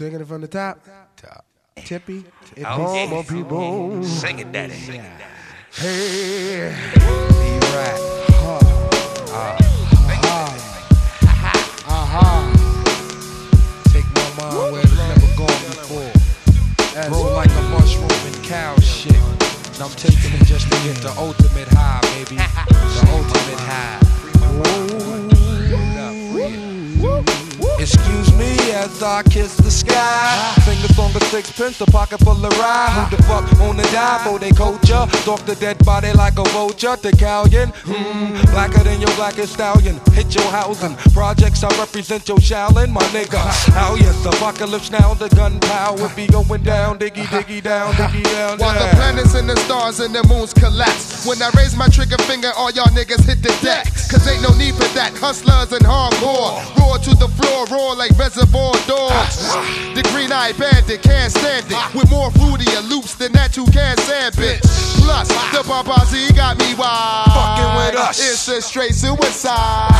Taking it from the top. Top. Tippy. It Oh, boom, yeah. boom. Sing it, daddy. Hey. B-Rap. Aha. Take my mind where it's never gone before. Grow like a mushroom and cow shit. And I'm taking it just to get the ultimate high, baby. The ultimate high. Excuse I kiss the sky. Fingers on the sixpence, a pocket full of rye. Who the fuck wanna die for they culture? Stalk the dead body like a vulture. The galleon, hmm, blacker than your blackest stallion. Hit your housing. Projects, I represent your Shaolin, my nigga. How yes, apocalypse now, the gunpowder be going down, diggy, diggy, down, diggy, down, While the planets and the stars and the moons collapse. When I raise my trigger finger, all y'all niggas hit the deck. Cause ain't no need for that. Hustlers and hardcore. Roar to the floor, roar like reservoir dogs. The green eyed bandit can't stand it. With more fruity loops than that two can stand bitch. Plus, the Babazi got me wild. Fucking with us. It's a straight suicide.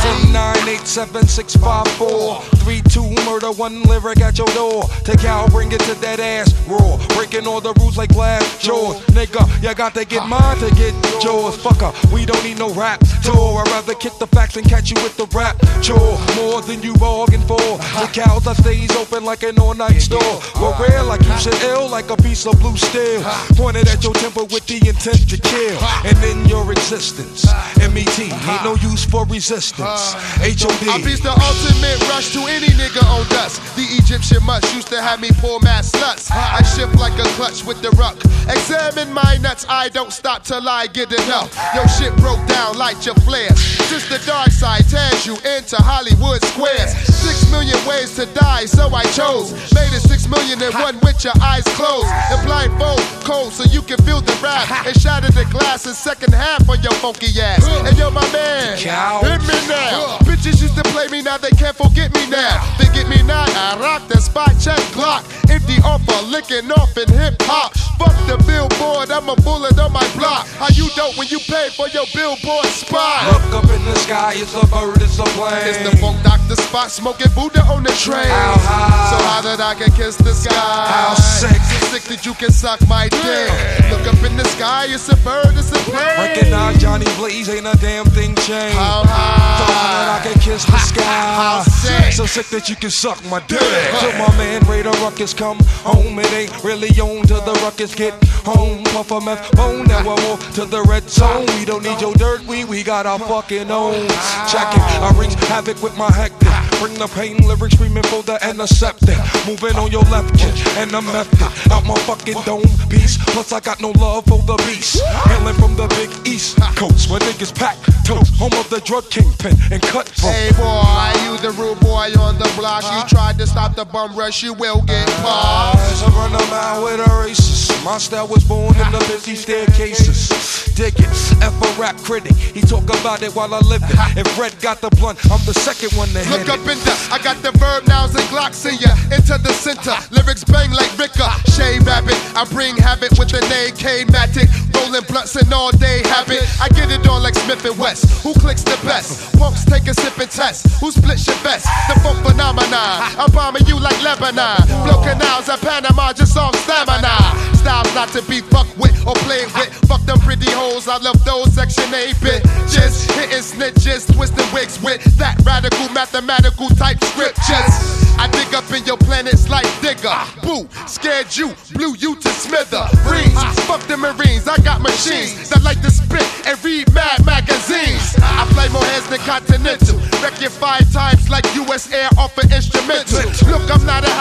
From 987-654 3-2 murder, one lyric at your door. Take out, bring it to that ass raw. Breaking all the rules like glass jaws. Nigga, you got to get mine to get yours. Fucker, we don't need no rap tour. I'd rather kick the facts and catch you with the rap chore More than you bargained for. The cows that stays open like an all-night store. We're rare like you should ill like a piece of blue steel. Pointed at your temple with the intent to kill. And in your existence MET, ain't no use for resistance uh-huh. I HOD beats the ultimate rush to any nigga on dust. The Egyptian mush used to have me pull mad sluts. I shift like a clutch with the ruck. Examine my nuts, I don't stop till I get enough. Yo, shit broke down, light your flares. Since the dark side tears you into Hollywood squares. Six million ways to die, so I chose. Made it six million and one with your eyes closed. And blindfold, cold, so you can feel the rap. And shatter the glass in second half on your funky ass. And yo, my man, hit me now. Bitches used to play me, now they can't forget me now. They get me now, I rock the spot, check Glock. Empty offer, licking off in hip hop. Fuck the billboard, I'm a bullet on my block. How you dope when you pay for your billboard spot? Look up in the sky, it's a bird, it's a plane It's the funk doctor Spock, smoking Buddha on the train. How high? So how that I can kiss the sky? How sick? Sick that you can suck my dick. Look up in the sky, it's a bird, it's a plane. Recognize Johnny Blaze, ain't a damn thing changed. How So that I can kiss the sky. How sick? So sick that you can suck my dick. Till my man Raider Ruckus come home. It ain't really on till the ruckus. Get home Puff a meth bone, now we're off to the red zone. We don't need your dirt, we, we got our fucking own. Check it, I wreak havoc with my hectic Bring the pain lyrics screaming for the antiseptic Moving on your left kid and the method Out my fucking dome piece Plus I got no love for the beast Hailing from the big east coast Where niggas pack toast Home of the drug kingpin and cut Hey boy, you the rude boy on the block. You tried to stop the bum rush, you will get popped. I run a mile with a racist. My style was born in the busy staircases. Dig it, F a rap critic. He talk about it while I live it. If Red got the blunt, I'm the second one to hit Look up in the, I got the verb nouns and glocks in ya. Into the center, uh-huh. lyrics bang like Ricker. Shade rabbit, I bring habit with an AK K-Matic. Rolling blunts and all day habit. I get it on like Smith and West. Who clicks the best? Punks take a sip and test. Who splits your best? The funk phenomenon. I'm bombing you like Lebanon. Blow canals at Panama, just on stamina. Styles not to be fucked with or played with. Them pretty hoes, I love those section 8 bit. Just hitting snitches, twisting wigs with that radical mathematical type scriptures. I dig up in your planets like digger. Boo, scared you, blew you to smither. Rings, fuck the Marines, I got machines that like to spit and read mad magazines. I play more heads than Continental. Wreck five times like US Air off an instrumental. Look, I'm not a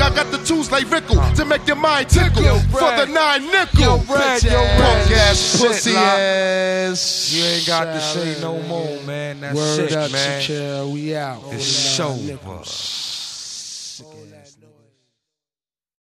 I got the tools like Rickle to make your mind tickle. Yo, For the nine nickel. Yo, Brad, yo, Punk ass pussy ass. You ain't got to say no more, man. That's Word it, up, man. chill. We out. It's sober. nickels.